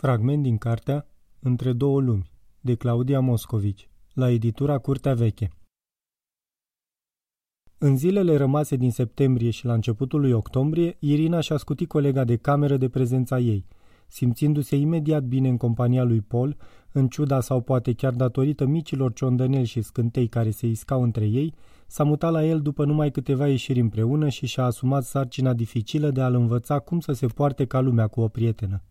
Fragment din cartea Între două lumi, de Claudia Moscovici, la editura Curtea Veche. În zilele rămase din septembrie și la începutul lui octombrie, Irina și-a scutit colega de cameră de prezența ei. Simțindu-se imediat bine în compania lui Paul, în ciuda sau poate chiar datorită micilor ciondăneli și scântei care se iscau între ei, s-a mutat la el după numai câteva ieșiri împreună și și-a asumat sarcina dificilă de a-l învăța cum să se poarte ca lumea cu o prietenă.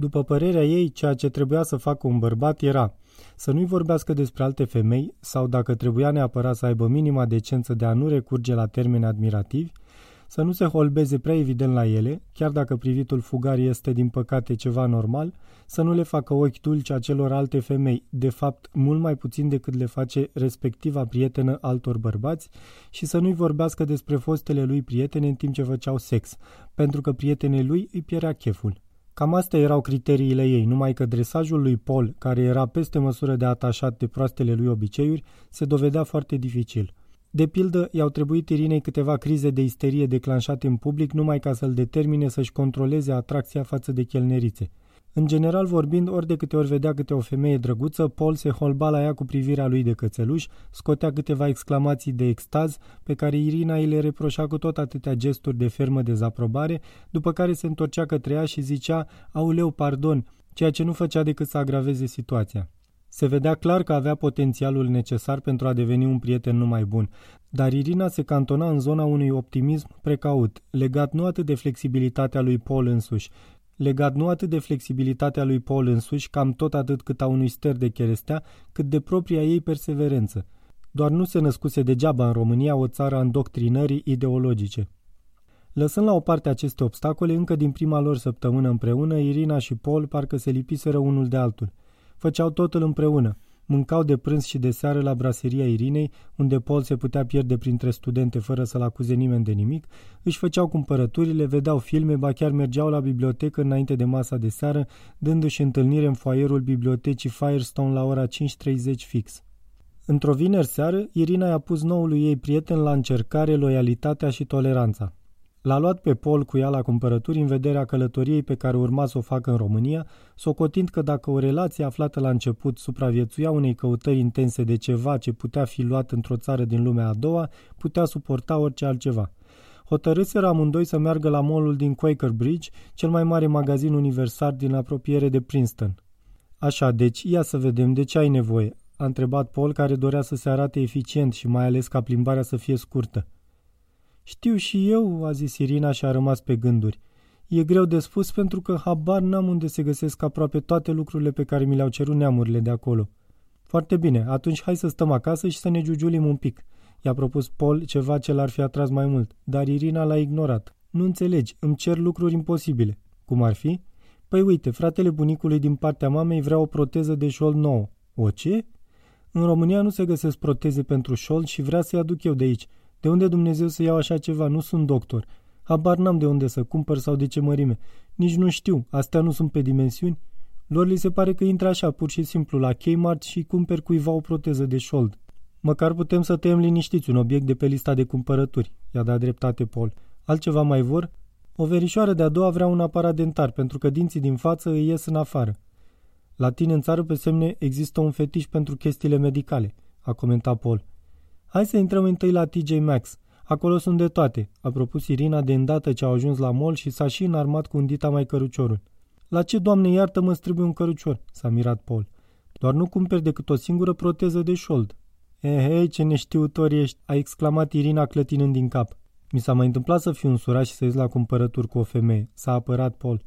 După părerea ei, ceea ce trebuia să facă un bărbat era să nu-i vorbească despre alte femei sau, dacă trebuia neapărat să aibă minima decență de a nu recurge la termeni admirativi, să nu se holbeze prea evident la ele, chiar dacă privitul fugar este din păcate ceva normal, să nu le facă ochi dulci acelor alte femei, de fapt mult mai puțin decât le face respectiva prietenă altor bărbați, și să nu-i vorbească despre fostele lui prietene în timp ce făceau sex, pentru că prietenei lui îi pierea cheful. Cam astea erau criteriile ei, numai că dresajul lui Paul, care era peste măsură de atașat de proastele lui obiceiuri, se dovedea foarte dificil. De pildă, i-au trebuit Irinei câteva crize de isterie declanșate în public numai ca să-l determine să-și controleze atracția față de chelnerițe. În general vorbind, ori de câte ori vedea câte o femeie drăguță, Paul se holba la ea cu privirea lui de cățeluș, scotea câteva exclamații de extaz, pe care Irina îi le reproșa cu tot atâtea gesturi de fermă dezaprobare, după care se întorcea către ea și zicea, auleu, pardon, ceea ce nu făcea decât să agraveze situația. Se vedea clar că avea potențialul necesar pentru a deveni un prieten numai bun, dar Irina se cantona în zona unui optimism precaut, legat nu atât de flexibilitatea lui Paul însuși, legat nu atât de flexibilitatea lui Paul însuși, cam tot atât cât a unui ster de cherestea, cât de propria ei perseverență. Doar nu se născuse degeaba în România o țară a îndoctrinării ideologice. Lăsând la o parte aceste obstacole, încă din prima lor săptămână împreună, Irina și Paul parcă se lipiseră unul de altul. Făceau totul împreună – Mâncau de prânz și de seară la braseria Irinei, unde Paul se putea pierde printre studente fără să-l acuze nimeni de nimic, își făceau cumpărăturile, vedeau filme, ba chiar mergeau la bibliotecă înainte de masa de seară, dându-și întâlnire în foaierul bibliotecii Firestone la ora 5.30 fix. Într-o vineri seară, Irina i-a pus noului ei prieten la încercare loialitatea și toleranța. L-a luat pe Paul cu ea la cumpărături în vederea călătoriei pe care urma să o facă în România, socotind că dacă o relație aflată la început supraviețuia unei căutări intense de ceva ce putea fi luat într-o țară din lumea a doua, putea suporta orice altceva. Hotărâseră amândoi să meargă la molul din Quaker Bridge, cel mai mare magazin universal din apropiere de Princeton. Așa, deci, ia să vedem, de ce ai nevoie? A întrebat Paul, care dorea să se arate eficient și mai ales ca plimbarea să fie scurtă. Știu și eu, a zis Irina și a rămas pe gânduri. E greu de spus pentru că habar n-am unde se găsesc aproape toate lucrurile pe care mi le-au cerut neamurile de acolo. Foarte bine, atunci hai să stăm acasă și să ne giugiulim un pic. I-a propus Paul ceva ce l-ar fi atras mai mult, dar Irina l-a ignorat. Nu înțelegi, îmi cer lucruri imposibile. Cum ar fi? Păi uite, fratele bunicului din partea mamei vrea o proteză de șold nouă. O ce? În România nu se găsesc proteze pentru șold și vrea să-i aduc eu de aici. De unde Dumnezeu să iau așa ceva? Nu sunt doctor. Habar n-am de unde să cumpăr sau de ce mărime. Nici nu știu. Astea nu sunt pe dimensiuni. Lor li se pare că intră așa, pur și simplu, la Kmart și cumperi cuiva o proteză de șold. Măcar putem să tăiem liniștiți un obiect de pe lista de cumpărături, i-a dat dreptate Paul. Altceva mai vor? O verișoară de-a doua vrea un aparat dentar, pentru că dinții din față îi ies în afară. La tine în țară, pe semne, există un fetiș pentru chestiile medicale, a comentat Paul. Hai să intrăm întâi la TJ Maxx. Acolo sunt de toate, a propus Irina de îndată ce au ajuns la mall și s-a și înarmat cu un dita mai căruciorul. La ce, doamne, iartă mă trebuie un cărucior? s-a mirat Paul. Doar nu cumperi decât o singură proteză de șold. Ehei, ce neștiutor ești, a exclamat Irina clătinând din cap. Mi s-a mai întâmplat să fiu însurat și să ies la cumpărături cu o femeie, s-a apărat Paul.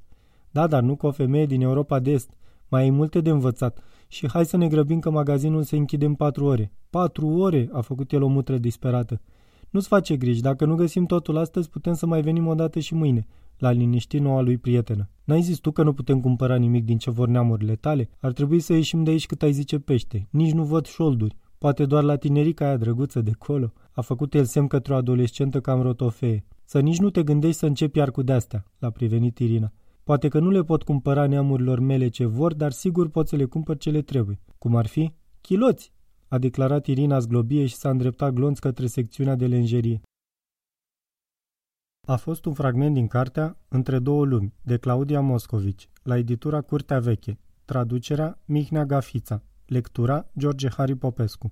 Da, dar nu cu o femeie din Europa de Est. Mai ai multe de învățat și hai să ne grăbim că magazinul se închide în patru ore. Patru ore, a făcut el o mutră disperată. Nu-ți face griji, dacă nu găsim totul astăzi, putem să mai venim o dată și mâine. L-a liniștit noua lui prietenă. N-ai zis tu că nu putem cumpăra nimic din ce vor neamurile tale? Ar trebui să ieșim de aici cât ai zice pește. Nici nu văd șolduri. Poate doar la tinerica aia drăguță de colo. A făcut el semn către o adolescentă cam rotofee. Să nici nu te gândești să începi iar cu de-astea, l-a privenit Irina. Poate că nu le pot cumpăra neamurilor mele ce vor, dar sigur pot să le cumpăr ce le trebuie. Cum ar fi? Chiloți! a declarat Irina zglobie și s-a îndreptat glonț către secțiunea de lenjerie. a fost un fragment din cartea Între două lumi, de Claudia Moscovici, la editura Curtea Veche, traducerea Mihnea Gafița, lectura George Hari Popescu.